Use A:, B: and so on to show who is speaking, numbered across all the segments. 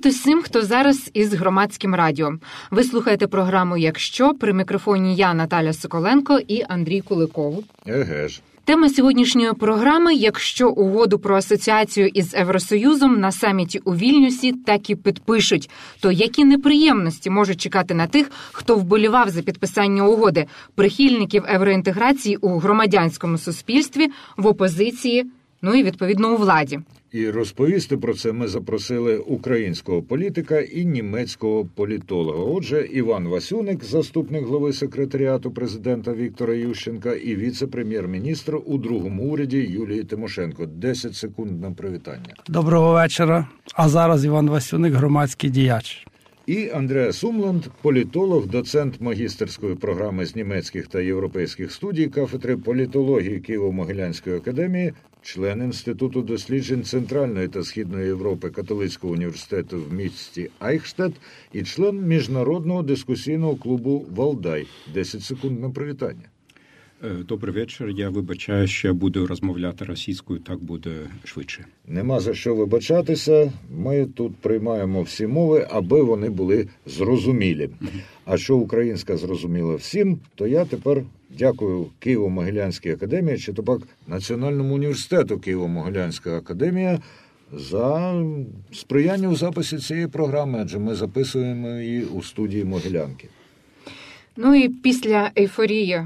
A: Привіт усім, хто зараз із громадським радіо. Ви слухаєте програму Якщо при мікрофоні я Наталя Соколенко і Андрій Куликов.
B: Еге ж.
A: Тема сьогоднішньої програми: якщо угоду про асоціацію із Євросоюзом на саміті у Вільнюсі так і підпишуть, то які неприємності можуть чекати на тих, хто вболівав за підписання угоди прихильників євроінтеграції у громадянському суспільстві в опозиції, ну і відповідно у владі.
B: І розповісти про це ми запросили українського політика і німецького політолога. Отже, Іван Васюник, заступник глави секретаріату президента Віктора Ющенка, і віце-прем'єр-міністр у другому уряді Юлії Тимошенко. 10 секунд на привітання.
C: Доброго вечора. А зараз Іван Васюник, громадський діяч.
B: І Андреа Сумланд, політолог, доцент магістерської програми з німецьких та європейських студій кафедри політології Києво-Могилянської академії, член інституту досліджень Центральної та Східної Європи католицького університету в місті Айхштадт і член міжнародного дискусійного клубу Валдай. 10 секунд на привітання.
D: Добрий вечір. Я вибачаю, що я буду розмовляти російською, так буде швидше.
B: Нема за що вибачатися. Ми тут приймаємо всі мови, аби вони були зрозумілі. А що українська зрозуміла всім, то я тепер дякую Києво-Могилянській академії, чи то пак Національному університету Києво-Могилянська академія за сприяння у записі цієї програми, адже ми записуємо її у студії Могилянки.
A: Ну і після ейфорії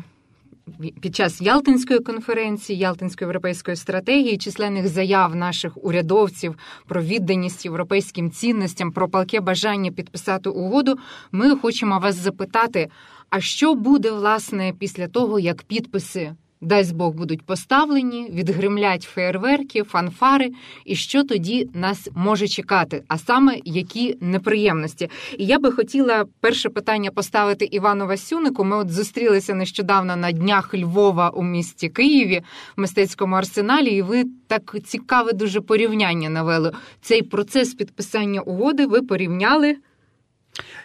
A: під час Ялтинської конференції, Ялтинської європейської стратегії, численних заяв наших урядовців про відданість європейським цінностям, про палке бажання підписати угоду, ми хочемо вас запитати: а що буде власне після того, як підписи? Дасть Бог будуть поставлені, відгримлять феєрверки, фанфари, і що тоді нас може чекати, а саме які неприємності. І я би хотіла перше питання поставити Івану Васюнику. Ми от зустрілися нещодавно на днях Львова у місті Києві в мистецькому арсеналі, і ви так цікаве дуже порівняння навели. Цей процес підписання угоди ви порівняли.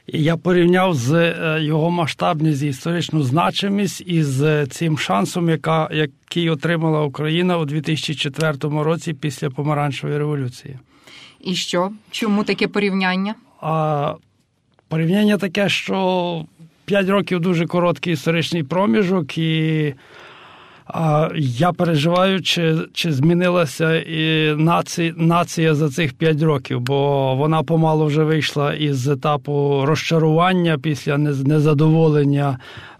C: Я порівняв з його масштабність і історичну значимість із цим шансом, яка, який отримала Україна у 2004 році після помаранчевої революції.
A: І що? Чому таке порівняння?
C: А порівняння таке, що 5 років дуже короткий історичний проміжок, і а, я переживаю, чи чи змінилася і нація, нація за цих 5 років, бо вона помалу вже вийшла із етапу розчарування після незадоволення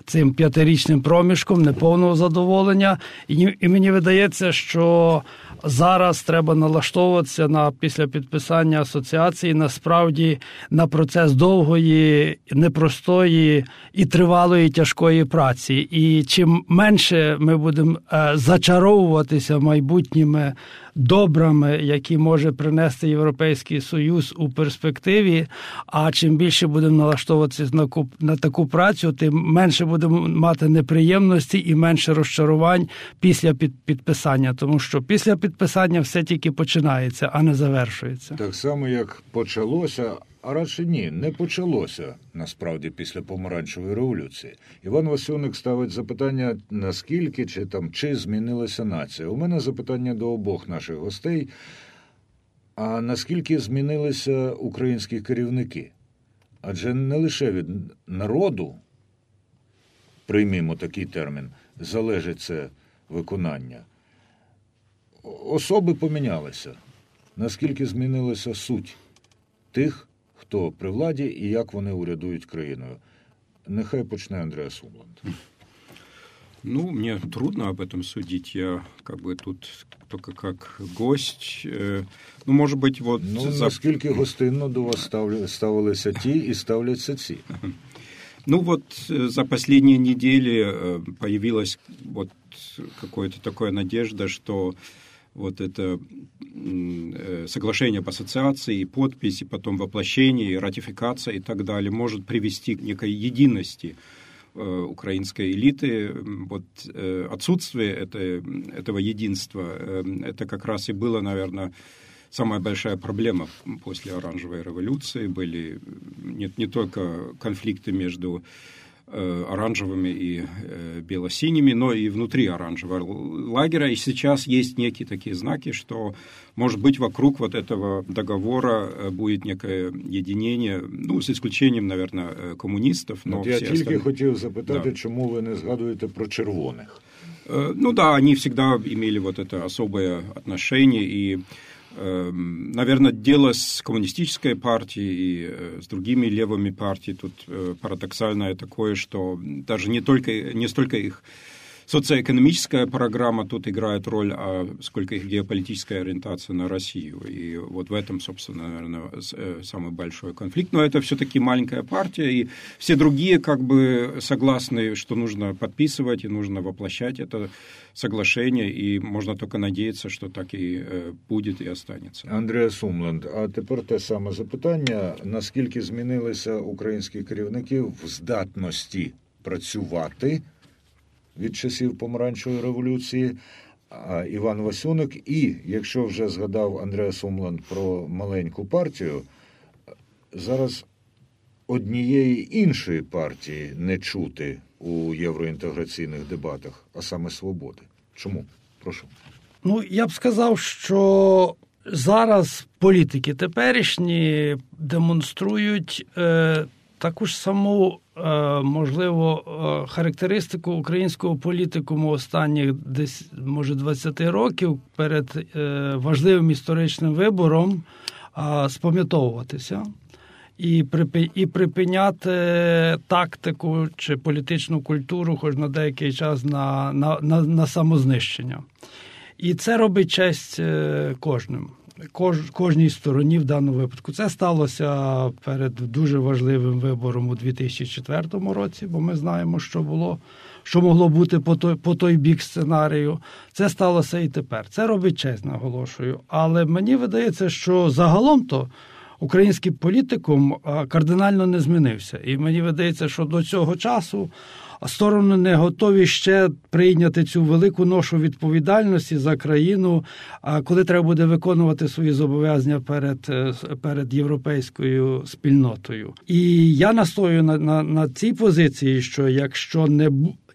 C: цим п'ятирічним проміжком, неповного задоволення. І, і мені видається, що зараз треба налаштовуватися на після підписання асоціації насправді на процес довгої, непростої і тривалої тяжкої праці. І чим менше ми будемо зачаровуватися майбутніми добрами, які може принести Європейський Союз у перспективі, а чим більше будемо налаштовуватися на таку працю, тим менше будемо мати неприємності і менше розчарувань після під, підписання, тому що після підписання все тільки починається, а не завершується.
B: Так само, як почалося. А радше ні, не почалося насправді після помаранчевої революції. Іван Васюник ставить запитання, наскільки чи там чи змінилася нація. У мене запитання до обох наших гостей. А наскільки змінилися українські керівники? Адже не лише від народу, приймімо такий термін, залежить це виконання. Особи помінялися. Наскільки змінилася суть тих, хто при владі і як вони урядують країною. Нехай почне Андреа Сумланд.
D: Ну, мне трудно об этом судить. Я как бы тут только как гость. Ну, может быть, вот...
B: Ну, за... наскільки гостинно до вас ставилися ті і ставляться ці?
D: Ну, вот за последние недели появилась вот какая-то такая надежда, что вот это соглашение по ассоциации, подпись, и потом воплощение, и ратификация и так далее может привести к некой единости украинской элиты. Вот отсутствие этой, этого единства, это как раз и было, наверное, самая большая проблема после оранжевой революции. Были не, не только конфликты между Э, оранжевыми и э, бело-синими, но и внутри оранжевого лагеря. И сейчас есть некие такие знаки, что, может быть, вокруг вот этого договора э, будет некое единение, ну, с исключением, наверное, коммунистов.
B: Но Я тільки остальные... хотів запитати, да. чому ви не згадуєте про червоних?
D: Ну да, они всегда имели вот это особое отношение, и Эм, наверное, дело с коммунистической партией и э, с другими левыми партиями тут э, парадоксальное такое, что даже не только не столько их социоэкономическая программа тут играет роль, а сколько их геополитическая ориентация на Россию. И вот в этом, собственно, наверное, э, самый большой конфликт. Но это все-таки маленькая партия, и все другие как бы согласны, что нужно подписывать и нужно воплощать это соглашение, и можно только надеяться, что так и э, будет и останется.
B: Андреа Сумланд, а тепер те саме запитання, наскільки змінилися українські керівники в здатності працювати Від часів помаранчевої революції. Іван Васюник, і якщо вже згадав Андреа Сумланд про маленьку партію, зараз однієї іншої партії не чути у євроінтеграційних дебатах, а саме свободи. Чому? Прошу.
C: Ну, я б сказав, що зараз політики теперішні демонструють е, таку ж саму Е, можливо, е, характеристику українського політикуму останніх десь, може, 20 років перед е, важливим історичним вибором спам'ятовуватися і припиняти тактику чи політичну культуру, хоч на деякий час на, на, на, на самознищення. І це робить честь кожним кож, кожній стороні в даному випадку. Це сталося перед дуже важливим вибором у 2004 році, бо ми знаємо, що було, що могло бути по той, по той бік сценарію. Це сталося і тепер. Це робить честь, наголошую. Але мені видається, що загалом то. Український політикум кардинально не змінився, і мені видається, що до цього часу сторони не готові ще прийняти цю велику ношу відповідальності за країну, коли треба буде виконувати свої зобов'язання перед е, перед європейською спільнотою. І я настою на, на, на цій позиції, що якщо не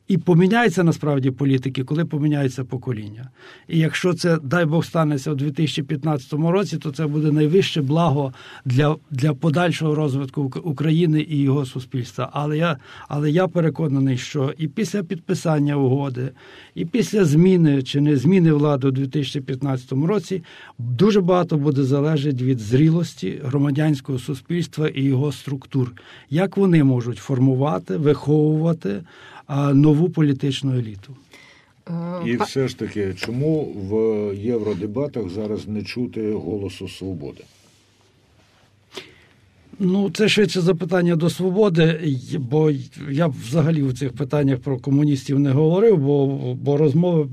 C: і поміняється насправді політики, коли поміняється покоління. І якщо це, дай Бог, станеться у 2015 році, то це буде найвище благо для для подальшого розвитку України і його суспільства. Але я але я переконаний, що і після підписання угоди, і після зміни чи не зміни влади у 2015 році дуже багато буде залежати від зрілості громадянського суспільства і його структур, як вони можуть формувати, виховувати нову політичну еліту.
B: І все ж таки, чому в євродебатах зараз не чути голосу свободи?
C: Ну, це швидше запитання до свободи, бо я взагалі в цих питаннях про комуністів не говорив, бо бо розмови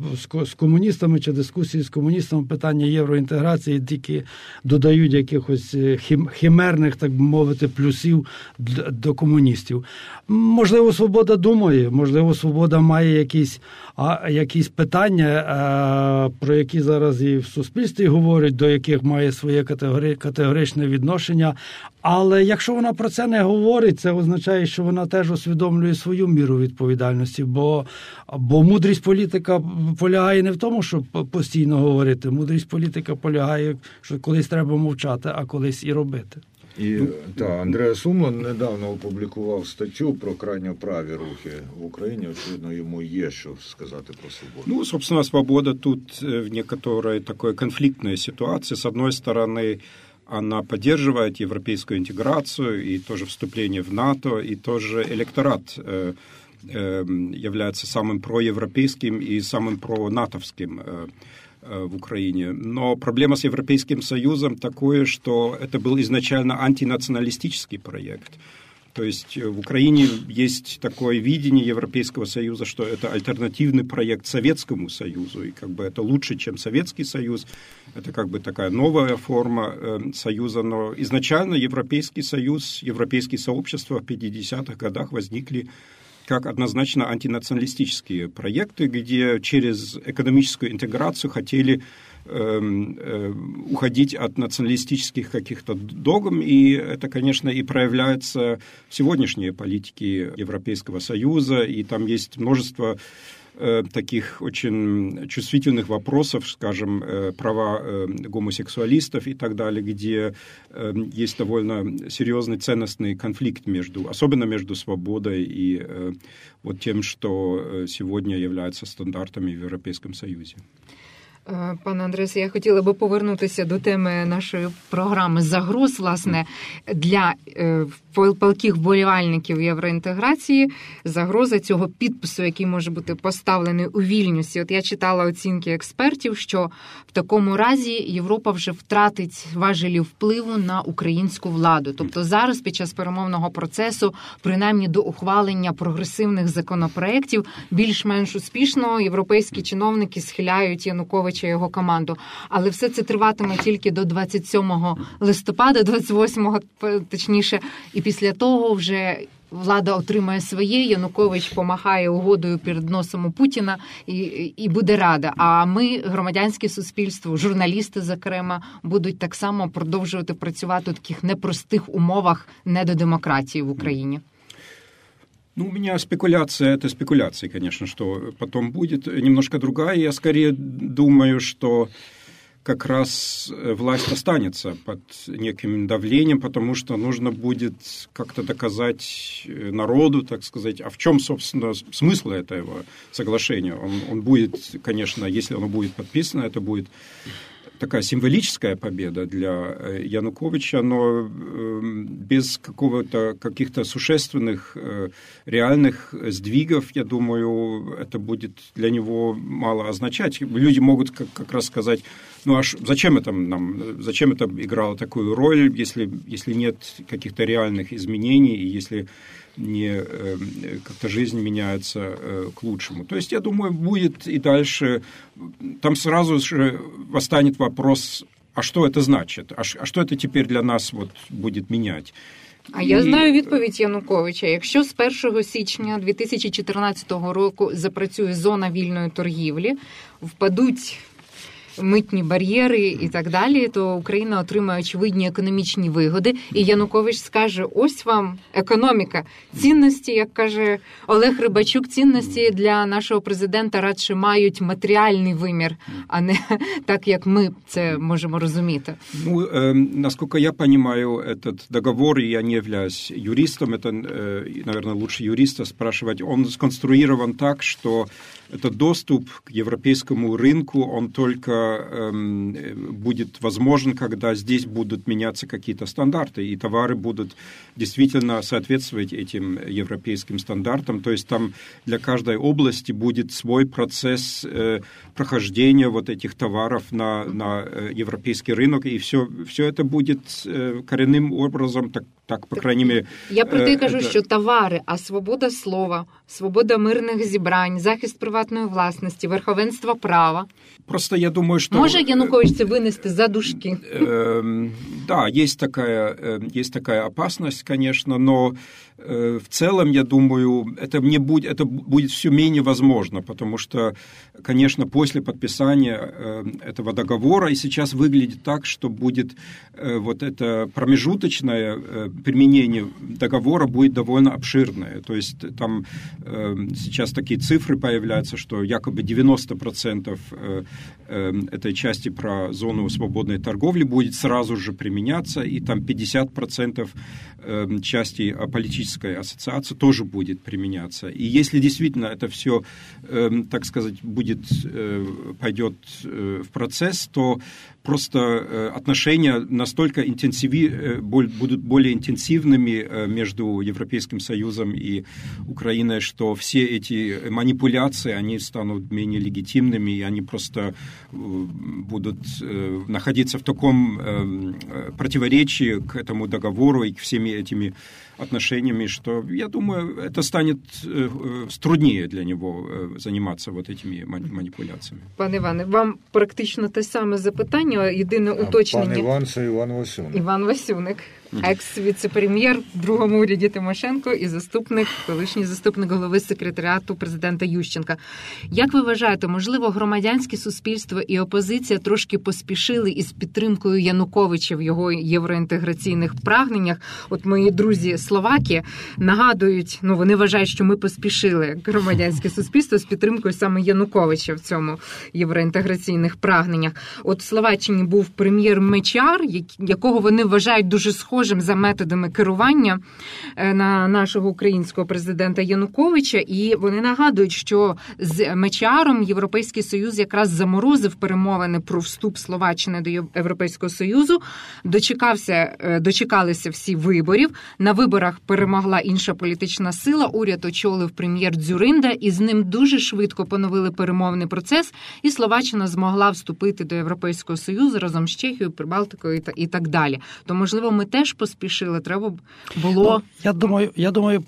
C: з комуністами чи дискусії з комуністами питання євроінтеграції тільки додають якихось е, хімерних, так би мовити, плюсів до комуністів. Можливо, свобода думає, можливо, свобода має якісь а, якісь питання, а, про які зараз і в суспільстві говорять, до яких має своє категори, категоричне відношення. Але якщо вона про це не говорить, це означає, що вона теж усвідомлює свою міру відповідальності, бо бо мудрість політика полягає не в тому, щоб постійно говорити. Мудрість політика полягає, що колись треба мовчати, а колись і робити.
B: І та Андреа Суман недавно опублікував статтю про крайньоправі рухи в Україні. Очевидно, йому є що сказати про свободу.
D: Ну, собственно, свобода тут в некоторой такой конфликтной ситуации. С одной стороны, она поддерживает европейскую интеграцию и тоже вступление в НАТО, и тоже электорат э, э, является самым проевропейским и самым пронатовским э, в Украине. Но проблема с Европейским Союзом такое, что это был изначально антинационалистический проект. То есть в Украине есть такое видение Европейского Союза, что это альтернативный проект Советскому Союзу, и как бы это лучше, чем Советский Союз. Это как бы такая новая форма э, Союза, но изначально Европейский Союз, европейские сообщества в 50-х годах возникли как однозначно антинационалистические проекты, где через экономическую интеграцию хотели э, уходить от националистических каких-то догм, и это, конечно, и проявляется в сегодняшней политике Европейского Союза, и там есть множество Э, таких очень чувствительных вопросов, скажем, э, права э, гомосексуалистов и так далее, где есть довольно серьезный ценностный конфликт между, особенно между свободой и вот тем, что сегодня является стандартами в Европейском Союзе.
A: Е, пане Андресе, я хотіла би повернутися до теми нашої програми загроз, власне, для е, палких вболівальників євроінтеграції. Загроза цього підпису, який може бути поставлений у вільнюсі. От я читала оцінки експертів, що в такому разі Європа вже втратить важелі впливу на українську владу. Тобто зараз, під час перемовного процесу, принаймні до ухвалення прогресивних законопроєктів, більш-менш успішно європейські чиновники схиляють Януковича Януковича і його команду. Але все це триватиме тільки до 27 листопада, 28 точніше, і після того вже. Влада отримає своє, Янукович помахає угодою перед носом у Путіна і і буде рада. А ми, громадянське суспільство, журналісти, зокрема, будуть так само продовжувати працювати у таких непростих умовах недодемократії в Україні.
D: Ну, у меня спекуляция, это спекуляция, конечно, что потом будет немножко другая. Я скорее думаю, что как раз э, власть останется под неким давлением, потому что нужно будет как-то доказать э, народу, так сказать, а в чем, собственно, смысл этого соглашения. Он, он будет, конечно, если оно будет подписано, это будет такая символическая победа для э, Януковича, но эм, без какого-то каких-то существенных э, реальных сдвигов, я думаю, это будет для него мало означать. Люди могут как, как раз сказать, ну а зачем это нам, зачем это играло такую роль, если, если нет каких-то реальных изменений, и если не э, как-то жизнь меняется э, к лучшему. То есть, я думаю, будет и дальше, там сразу же восстанет вопрос, а что это значит, а, а что это теперь для нас вот будет менять.
A: А я знаю відповідь Януковича. Якщо з 1 січня 2014 року запрацює зона вільної торгівлі, впадуть митні бар'єри і так далі, то Україна отримає очевидні економічні вигоди. І Янукович скаже: ось вам економіка, цінності, як каже Олег Рибачук, цінності для нашого президента радше мають матеріальний вимір, а не так, як ми це можемо розуміти.
D: Ну, э, насколько я понимаю этот договор, я не являюсь юристом, это, э, наверное, лучше юриста спрашивать, он сконструирован так, что этот доступ к европейскому рынку, он только эм, будет возможен, когда здесь будут меняться какие-то стандарты, и товары будут действительно соответствовать этим европейским стандартам. То есть там для каждой области будет свой процесс э, прохождения вот этих товаров на, на э, европейский рынок, и все, все это будет э, коренным образом, так, так по крайней мере...
A: Я про те кажу, що товари, а свобода слова, свобода мирних зібрань, захист приватної власності, верховенство права.
D: Просто я думаю, что...
A: Може Янукович це вынести за душки?
D: Да, есть такая, есть такая опасность, конечно, но Э, в целом, я думаю, это, не будет, это будет все менее возможно, потому что, конечно, после подписания э, этого договора, и сейчас выглядит так, что будет э, вот это промежуточное применение договора будет довольно обширное. То есть там сейчас такие цифры появляются, что якобы 90% этой части про зону свободной торговли будет сразу же применяться, и там 50% части политической Европейской ассоциации тоже будет применяться. И если действительно это все, эм, так сказать, будет, э, пойдет э, в процесс, то просто э, отношения настолько интенсиви, будут более интенсивными между Европейским Союзом и Украиной, что все эти манипуляции, они станут менее легитимными, и они просто будут находиться в таком эм, противоречии к этому договору и к всеми этими отношениями, что, я думаю, это станет э, труднее для него э, заниматься вот этими манипуляциями.
A: Пане Іване, вам практично те саме запитання. питання. Єдине уточнення.
B: Пан Іван це Іван Васюник.
A: Іван Васюник, екс-віцепрем'єр в другому уряді Тимошенко і заступник, колишній заступник голови секретаріату президента Ющенка. Як ви вважаєте, можливо, громадянське суспільство і опозиція трошки поспішили із підтримкою Януковича в його євроінтеграційних прагненнях? От мої друзі словаки нагадують, ну вони вважають, що ми поспішили громадянське суспільство з підтримкою саме Януковича в цьому євроінтеграційних прагненнях. От в Словаччині був прем'єр Мечар, якого вони вважають дуже схожим за методами керування е, на нашого українського президента Януковича. І вони нагадують, що з Мечаром Європейський Союз якраз заморозив перемовини про вступ Словаччини до Європейського Союзу. Дочекався, е, дочекалися всі виборів. На виборах перемогла інша політична сила. Уряд очолив прем'єр Дзюринда, і з ним дуже швидко поновили перемовний процес. І Словаччина змогла вступити до Європейського союзу разом з Чехією, Прибалтикою і так далі. То можливо, ми теж поспішили. Треба було
C: ну, я думаю, я думаю,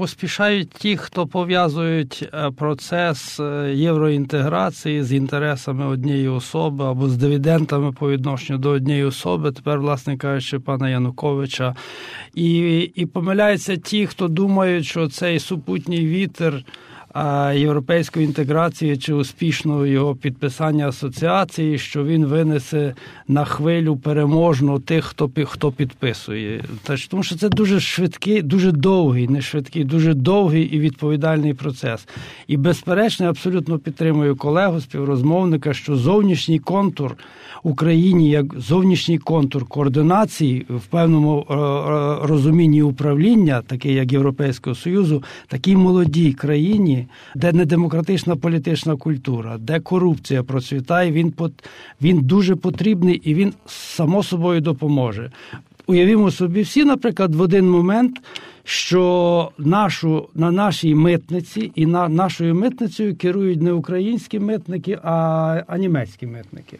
C: поспішають ті, хто пов'язують е, процес е, євроінтеграції з інтересами однієї особи або з дивідентами по відношенню до однієї особи, тепер, власне кажучи, пана Януковича. І, І помиляються ті, хто думають, що цей супутній вітер європейської інтеграції чи успішного його підписання асоціації, що він винесе на хвилю переможну тих, хто хто підписує. Тому що це дуже швидкий, дуже довгий, не швидкий, дуже довгий і відповідальний процес. І, безперечно, я абсолютно підтримую колегу співрозмовника, що зовнішній контур Україні як зовнішній контур координації в певному е, е, розумінні управління, такий як Європейського Союзу, такій молодій країні, де не демократична політична культура, де корупція процвітає, він він дуже потрібний і він само собою допоможе. Уявімо собі, всі, наприклад, в один момент, що нашу на нашій митниці і на нашою митницею керують не українські митники, а, а німецькі митники.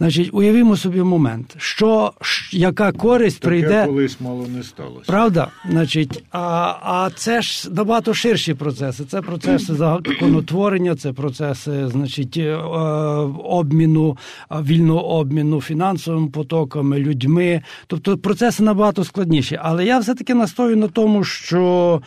C: Значить, уявімо собі момент, що яка користь
B: Таке
C: прийде
B: колись мало не сталося.
C: Правда? Значить, а а це ж набагато ширші процеси. Це процеси законотворення, це процеси, значить, е, обміну, вільного обміну фінансовими потоками, людьми. Тобто процеси набагато складніші. Але я все таки настою на тому, що.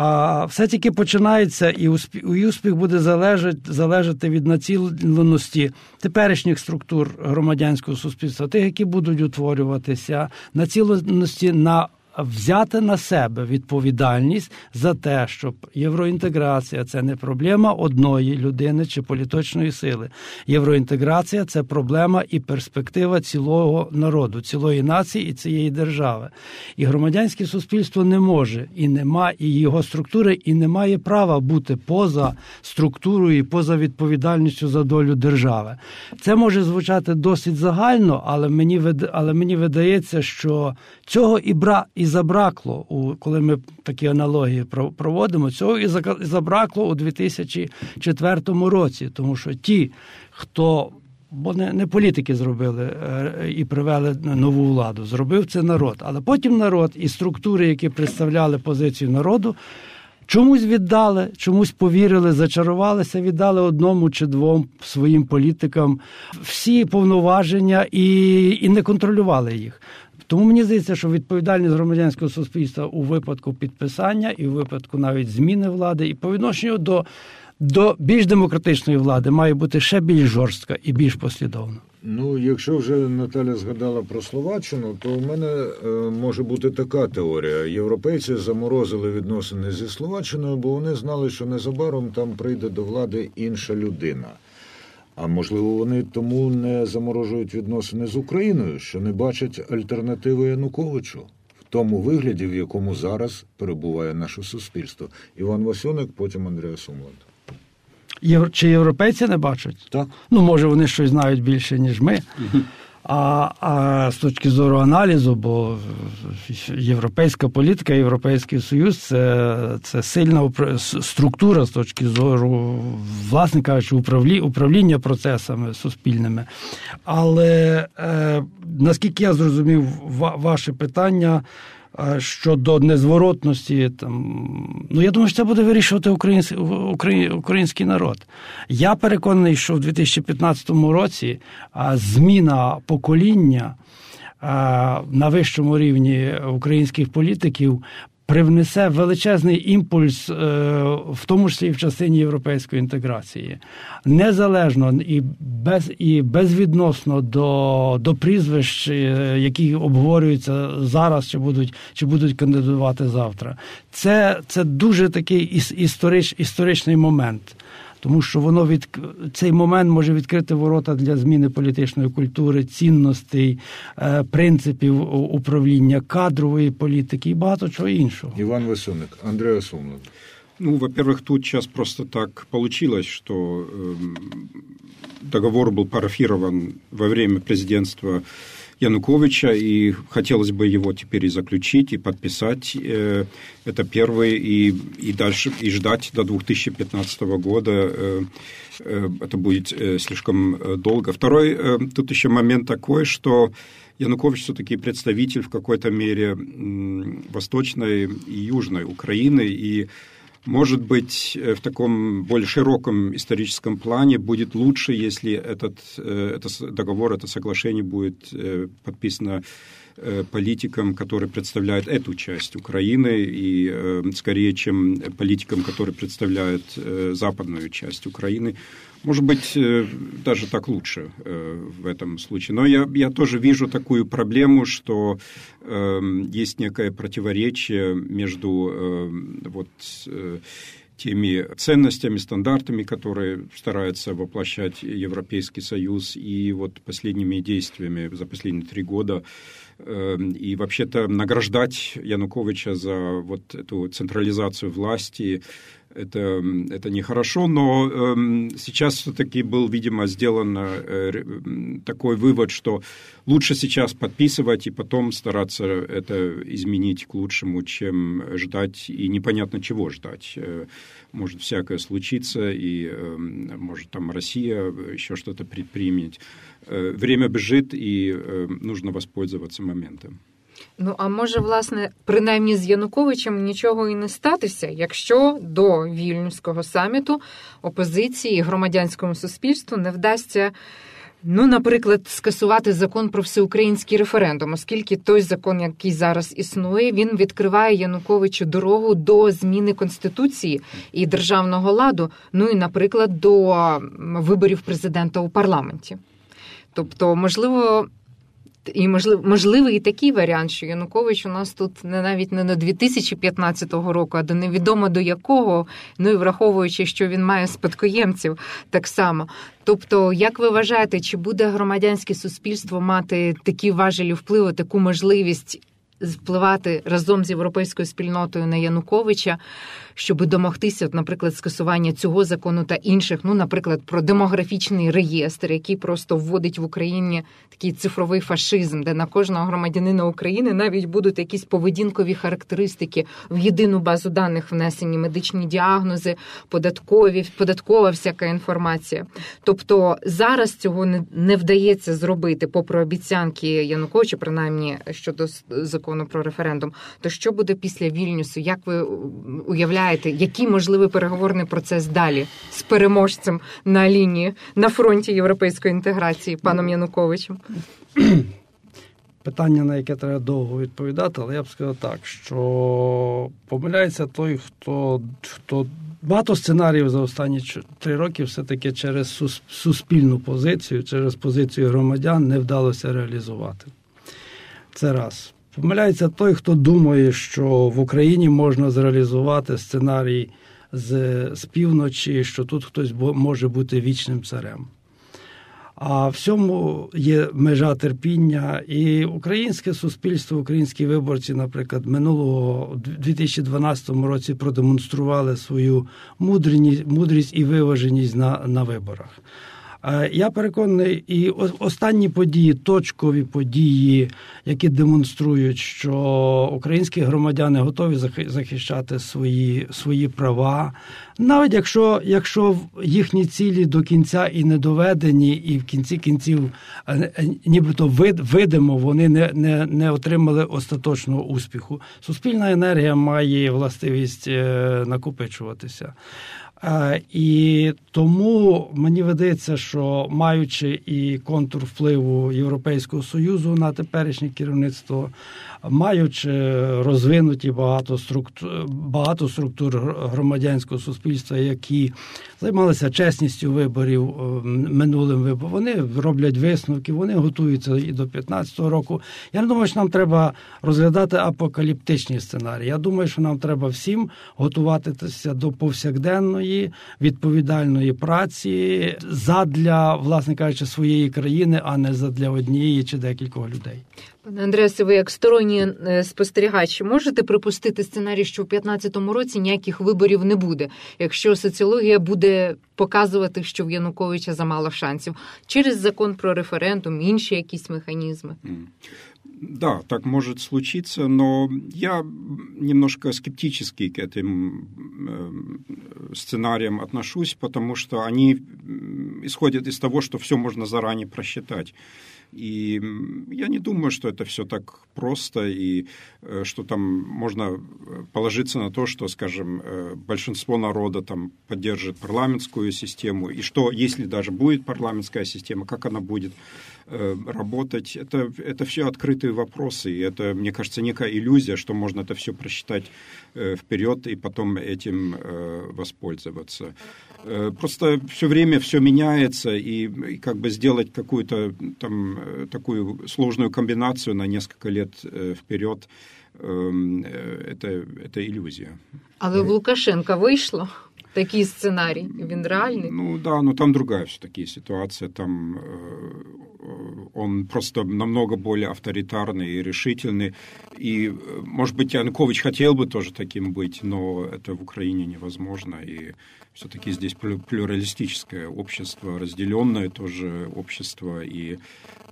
C: А все тільки починається, і успіх, і успіх буде залежати залежати від націленості теперішніх структур громадянського суспільства, тих, які будуть утворюватися, націленості на взяти на себе відповідальність за те, щоб євроінтеграція це не проблема одної людини чи політичної сили. Євроінтеграція це проблема і перспектива цілого народу, цілої нації і цієї держави. І громадянське суспільство не може і нема, і його структури і не має права бути поза структурою і поза відповідальністю за долю держави. Це може звучати досить загально, але мені але мені видається, що цього і бра і забракло, коли ми такі аналогії проводимо, цього і забракло у 2004 році, тому що ті, хто Бо не не політики зробили е, і привели нову владу. Зробив це народ. Але потім народ і структури, які представляли позицію народу, чомусь віддали, чомусь повірили, зачарувалися, віддали одному чи двом своїм політикам всі повноваження і, і не контролювали їх. Тому мені здається, що відповідальність громадянського суспільства у випадку підписання і у випадку навіть зміни влади, і по відношенню до до більш демократичної влади має бути ще більш жорстка і більш послідовна.
B: Ну, якщо вже Наталя згадала про Словаччину, то у мене е, може бути така теорія. Європейці заморозили відносини зі Словаччиною, бо вони знали, що незабаром там прийде до влади інша людина. А можливо, вони тому не заморожують відносини з Україною, що не бачать альтернативи Януковичу в тому вигляді, в якому зараз перебуває наше суспільство. Іван Васюник, потім Андрія Сумланд.
C: Чи європейці не бачать?
B: Так.
C: Ну, може, вони щось знають більше, ніж ми. А а з точки зору аналізу, бо європейська політика, Європейський Союз це це сильна структура з точки зору, власне кажучи, управлі, управління процесами суспільними. Але е, наскільки я зрозумів ваше питання, щодо незворотності, там ну я думаю, що це буде вирішувати український, український народ. Я переконаний, що в 2015 році зміна покоління на вищому рівні українських політиків привнесе величезний імпульс, е, в тому числі і в частині європейської інтеграції, незалежно і без і безвідносно до до прізвищ, е, які обговорюються зараз, чи будуть чи будуть кандидувати завтра. Це це дуже такий історич, історичний момент тому що воно від цей момент може відкрити ворота для зміни політичної культури, цінностей, е, принципів управління кадрової політики і багато чого іншого.
B: Іван Васюник, Андрей Сумлов.
D: Ну, во-первых, тут сейчас просто так получилось, что э, договор был парафирован во время президентства Януковича, и хотелось бы его теперь и заключить, и подписать. Э, это первый, и, и дальше, и ждать до 2015 года. Э, э, это будет слишком долго. Второй, тут еще момент такой, что Янукович все-таки представитель в какой-то мере восточной и южной Украины, и может быть, э, в таком более широком историческом плане будет лучше, если этот, э, этот договор, это соглашение будет э, подписано политикам, которые представляют эту часть Украины, и скорее, чем политикам, которые представляют западную часть Украины. Может быть, даже так лучше в этом случае. Но я, я тоже вижу такую проблему, что э, есть некое противоречие между э, вот, э, теми ценностями, стандартами, которые старается воплощать Европейский Союз, и вот последними действиями за последние три года и вообще-то награждать Януковича за вот эту централизацию власти это, это нехорошо, но э, сейчас все-таки был, видимо, сделан э, такой вывод, что лучше сейчас подписывать и потом стараться это изменить к лучшему, чем ждать и непонятно чего ждать. Э, может всякое случиться, и э, может там Россия еще что-то предпримет. Э, время бежит, і э, нужно воспользоваться моментом.
A: Ну а може, власне, принаймні з Януковичем нічого і не статися, якщо до вільнюського саміту опозиції і громадянському суспільству не вдасться. Ну, наприклад, скасувати закон про всеукраїнський референдум, оскільки той закон, який зараз існує, він відкриває Януковичу дорогу до зміни конституції і державного ладу. Ну і, наприклад, до виборів президента у парламенті. Тобто, можливо, і можливо, можливий і такий варіант, що Янукович у нас тут не навіть не на 2015 року, а до невідомо до якого, ну і враховуючи, що він має спадкоємців так само. Тобто, як ви вважаєте, чи буде громадянське суспільство мати такі важелі впливу, таку можливість впливати разом з європейською спільнотою на Януковича, щоб домогтися, наприклад, скасування цього закону та інших, ну, наприклад, про демографічний реєстр, який просто вводить в Україні такий цифровий фашизм, де на кожного громадянина України навіть будуть якісь поведінкові характеристики в єдину базу даних внесені, медичні діагнози, податкові, податкова всяка інформація. Тобто зараз цього не, вдається зробити, попри обіцянки Януковича, принаймні щодо закону про референдум. То що буде після Вільнюсу? Як ви уявляєте, який можливий переговорний процес далі з переможцем на лінії на фронті європейської інтеграції паном Януковичем?
C: Питання, на яке треба довго відповідати, але я б сказав так, що помиляється той, хто хто багато сценаріїв за останні три роки все-таки через суспільну позицію, через позицію громадян не вдалося реалізувати. Це раз. Помиляється той, хто думає, що в Україні можна зреалізувати сценарій з, з півночі, що тут хтось може бути вічним царем. А в цьому є межа терпіння, і українське суспільство, українські виборці, наприклад, минулого 2012 році продемонстрували свою мудрість і виваженість на, на виборах. Я переконаний, і останні події, точкові події, які демонструють, що українські громадяни готові захищати свої свої права, навіть якщо якщо їхні цілі до кінця і не доведені, і в кінці кінців е, е, нібито видимо, вони не, не, не отримали остаточного успіху. Суспільна енергія має властивість е, накопичуватися. І тому мені видається, що маючи і контур впливу Європейського союзу на теперішнє керівництво, маючи розвинуті багато структур, багато структур громадянського суспільства, які займалися чесністю виборів е, минулим вибором, вони роблять висновки, вони готуються і до 2015 року. Я не думаю, що нам треба розглядати апокаліптичні сценарії. Я думаю, що нам треба всім готуватися до повсякденної відповідальної праці задля, власне кажучи, своєї країни, а не задля однієї чи декількох людей.
A: Пане Андреасе, ви як сторонній е, спостерігач, можете припустити сценарій, що в 2015 році ніяких виборів не буде, якщо соціологія буде показувати, що в Януковича замало шансів через закон про референдум, інші якісь механізми?
D: Да, так может случиться, но я немножко скептически к этим э, сценариям отношусь, потому что они исходят из того, что все можно заранее просчитать. И я не думаю, что это все так просто, и э, что там можно положиться на то, что, скажем, э, большинство народа там поддержит парламентскую систему, и что, если даже будет парламентская система, как она будет? э, работать, это, это все открытые вопросы, и это, мне кажется, некая иллюзия, что можно это все просчитать вперед и потом этим воспользоваться. Просто все время все меняется, и, и как бы сделать какую-то там Э, такую сложную комбинацию на несколько лет э, вперед, э, это, это иллюзия.
A: Але в Лукашенка вийшло? Такий сценарій, він реальний?
D: Ну да, но там другая все-таки ситуация. Там он просто намного более авторитарный и решительный. И, может быть, Янукович хотел бы тоже таким быть, но это в Украине невозможно. И все-таки здесь плюралистическое общество, разделенное тоже общество. И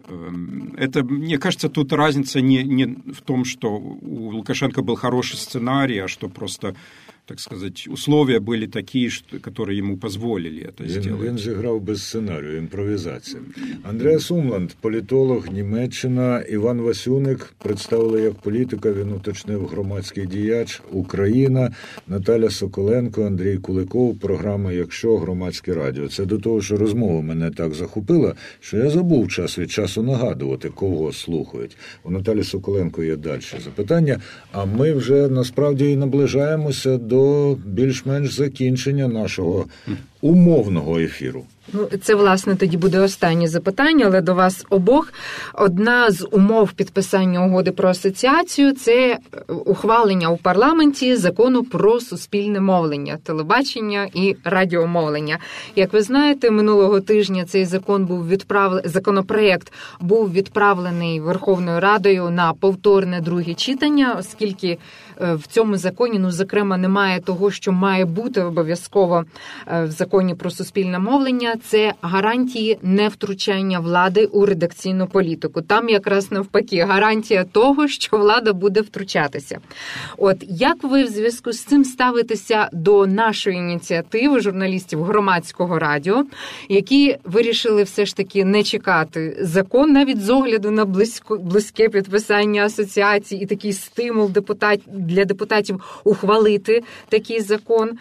D: эм, это, мне кажется, тут разница не, не в том, что у Лукашенко был хороший сценарий, а что просто так сказать, условия были такие, что, которые ему позволили это
B: він,
D: сделать.
B: Він зіграв без сценарію, імпровізація. Андреас Умланд, політолог, Німеччина, Іван Васюник представили як політика, він уточнив громадський діяч Україна, Наталя Соколенко, Андрій Куликов, програма Якщо громадське радіо. Це до того, що розмова мене так захопила, що я забув час від часу нагадувати, кого слухають. У Наталі Соколенко є далі запитання. А ми вже насправді і наближаємося до до більш-менш закінчення нашого умовного ефіру.
A: Ну, це власне тоді буде останнє запитання, але до вас обох. Одна з умов підписання угоди про асоціацію це ухвалення у парламенті закону про суспільне мовлення, телебачення і радіомовлення. Як ви знаєте, минулого тижня цей закон був відправлений, законопроект був відправлений Верховною Радою на повторне друге читання, оскільки в цьому законі, ну зокрема, немає того, що має бути обов'язково е, в законі про суспільне мовлення це гарантії невтручання влади у редакційну політику. Там якраз навпаки гарантія того, що влада буде втручатися. От як ви в зв'язку з цим ставитеся до нашої ініціативи журналістів громадського радіо, які вирішили все ж таки не чекати закон навіть з огляду на близько близьке підписання асоціації і такий стимул депутат для депутатів ухвалити такий закон.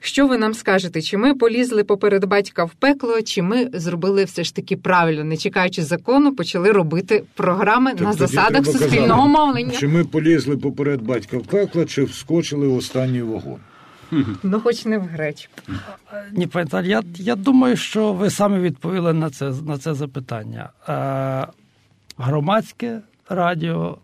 A: Що ви нам скажете? Чи ми полізли поперед батька в пекло, чи ми зробили все ж таки правильно, не чекаючи закону, почали робити програми так, на засадах суспільного казати, мовлення?
B: Чи ми полізли поперед батька в пекло, чи вскочили в останній вагон?
A: Ну, хоч не в гречку.
C: Ні, пане я я думаю, що ви самі відповіли на це на це запитання. Е, Громадське радіо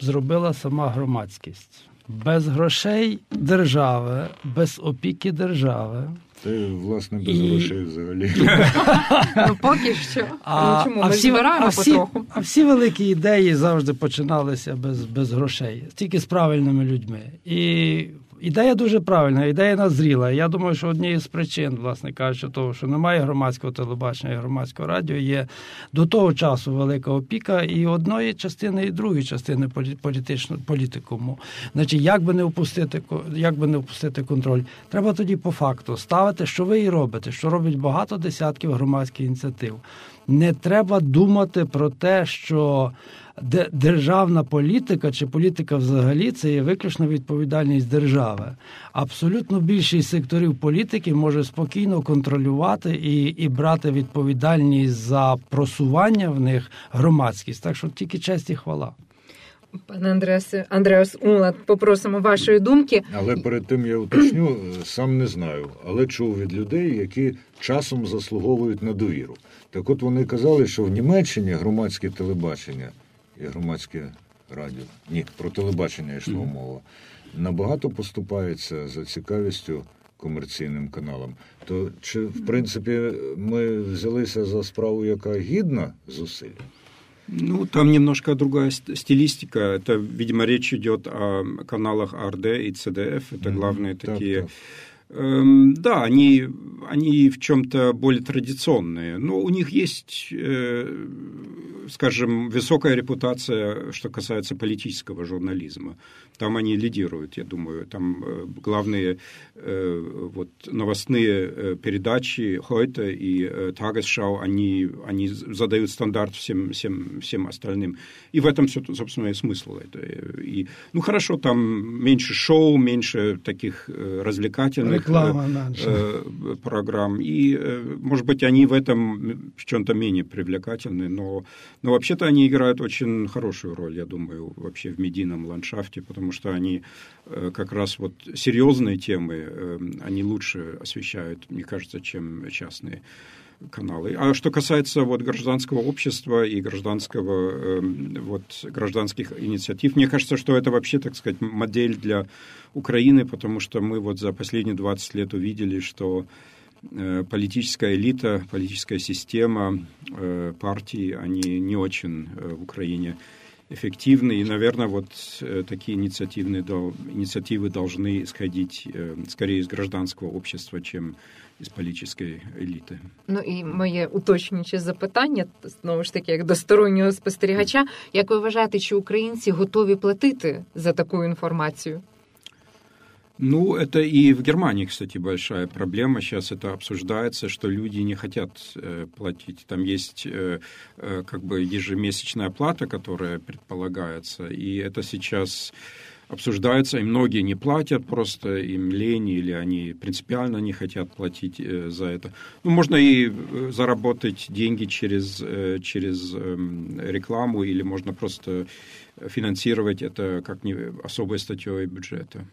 C: зробила сама громадськість без грошей держави, без опіки держави.
B: Це, власне, без і... грошей взагалі.
A: Ну, Поки що. А, ну, чому? Ми всі, збираємо
C: всі,
A: потроху.
C: А всі великі ідеї завжди починалися без без грошей, тільки з правильними людьми. І ідея дуже правильна, ідея назріла. Я думаю, що однією з причин, власне кажучи, того, що немає громадського телебачення і громадського радіо, є до того часу велика опіка і одної частини, і другої частини політичного політикуму. Значить, як би не впустити, як би не впустити контроль, треба тоді по факту ставити, що ви і робите, що робить багато десятків громадських ініціатив. Не треба думати про те, що державна політика чи політика взагалі це є виключно відповідальність держави. Абсолютно більшість секторів політики може спокійно контролювати і і брати відповідальність за просування в них громадськість. Так що тільки честь і хвала.
A: Пане Андреасе, Андреас Умлад, попросимо вашої думки.
B: Але перед тим я уточню, сам не знаю, але чув від людей, які часом заслуговують на довіру. Так от вони казали, що в Німеччині громадське телебачення і громадське радіо. Ні, про телебачення йшло мова. Набагато поступається за цікавістю комерційним каналам. То чи в принципі ми взялися за справу, яка гідна зусиль?
D: Ну, там немножко другая стилистика. Это, видимо, речь идет о каналах АРД и ЦДФ. Это главные mm-hmm. такие... Так, так. Эм, да, они, они в чем-то более традиционные, но у них есть, э, скажем, высокая репутация, что касается политического журнализма. Там они лидируют, я думаю. Там э, главные э, вот, новостные передачи Heute и Tagesschau, они, они задают стандарт всем, всем, всем остальным. И в этом, собственно, и смысл. Это. И, ну, хорошо, там меньше шоу, меньше таких развлекательных
C: Реклама,
D: э, программ. И, э, может быть, они в этом в чем-то менее привлекательны, но, но вообще-то они играют очень хорошую роль, я думаю, вообще в медийном ландшафте, потому что они э, как раз вот серьезные темы, они лучше освещают, мне кажется, чем частные каналы. А что касается вот гражданского общества и гражданского, вот, гражданских инициатив, мне кажется, что это вообще, так сказать, модель для Украины, потому что мы вот за последние 20 лет увидели, что э, политическая элита, политическая система, э, партии, они не очень э, в Украине эффективны. И, наверное, вот такие инициативные, инициативы должны исходить скорее из гражданского общества, чем із політичної еліти.
A: Ну і моє уточнююче запитання знову ж таки, як до стороннього спостерігача, як ви вважаєте, чи українці готові платити за таку інформацію?
D: Ну, это и в Германии, кстати, большая проблема. Сейчас это обсуждается, что люди не хотят э, платить. Там есть э, э, как бы ежемесячная плата, которая предполагается, и это сейчас обсуждается, и многие не платят, просто им лень, или они принципиально не хотят платить за это. Ну, можно и заработать деньги через, через эм, рекламу, или можно просто финансировать это как не особой статьей бюджета.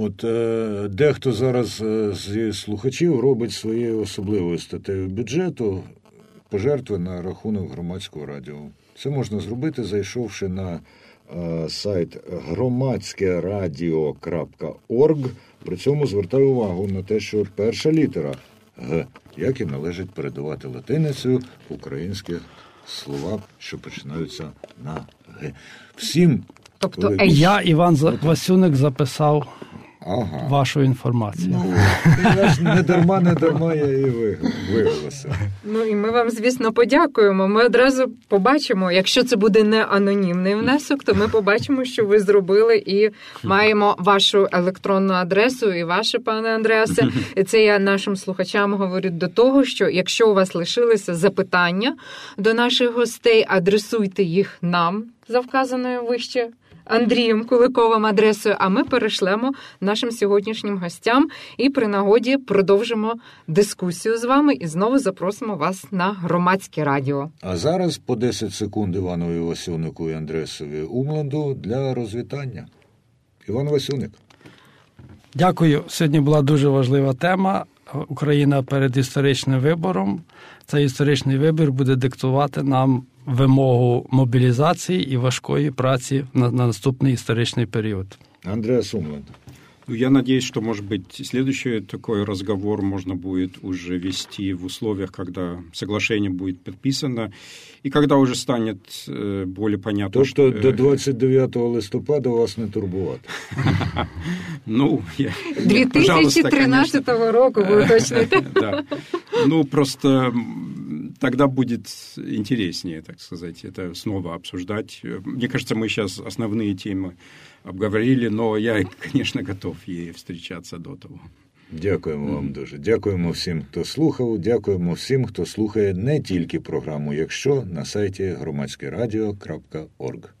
B: От е, дехто зараз е, зі слухачів робить своєю особливою статтею бюджету пожертви на рахунок громадського радіо. Це можна зробити, зайшовши на е, сайт громадськерадіо.орг. При цьому звертаю увагу на те, що перша літера Г, як і належить передавати латиницею українські слова, що починаються на Г. Всім.
C: Тобто я Іван Васюник записав ага. вашу інформацію.
B: Ну, я ж не дарма, не дарма я і виголосив.
A: Ну і ми вам, звісно, подякуємо. Ми одразу побачимо, якщо це буде не анонімний внесок, то ми побачимо, що ви зробили, і маємо вашу електронну адресу і ваше, пане Андреасе. І це я нашим слухачам говорю до того, що якщо у вас лишилися запитання до наших гостей, адресуйте їх нам за вказаною вище. Андрієм Куликовим адресою. А ми перейшлемо нашим сьогоднішнім гостям і при нагоді продовжимо дискусію з вами і знову запросимо вас на громадське радіо.
B: А зараз по 10 секунд Іванові Васюнику і Андресові Умланду для розвітання. Іван Васюник.
C: Дякую. Сьогодні була дуже важлива тема. Україна перед історичним вибором. Цей історичний вибір буде диктувати нам вимогу мобілізації і важкої праці на, на наступний історичний період.
B: Андреа Сумланд.
D: Ну, я надеюсь, что, может быть, следующий такой разговор можно будет уже вести в условиях, когда соглашение будет подписано, и когда уже станет э, более понятно,
B: Тобто до 29 листопада вас не турбувати.
D: Ну, я...
A: 2013 року ви уточните.
D: Да. Ну, просто тогда будет интереснее, так сказать, это снова обсуждать. Мне кажется, мы сейчас основные темы обговорили, но я, конечно, готов її встрічатися до того.
B: Дякуємо вам дуже. Дякуємо всім, хто слухав. Дякуємо всім, хто слухає не тільки програму, якщо на сайті громадське радіо.орг.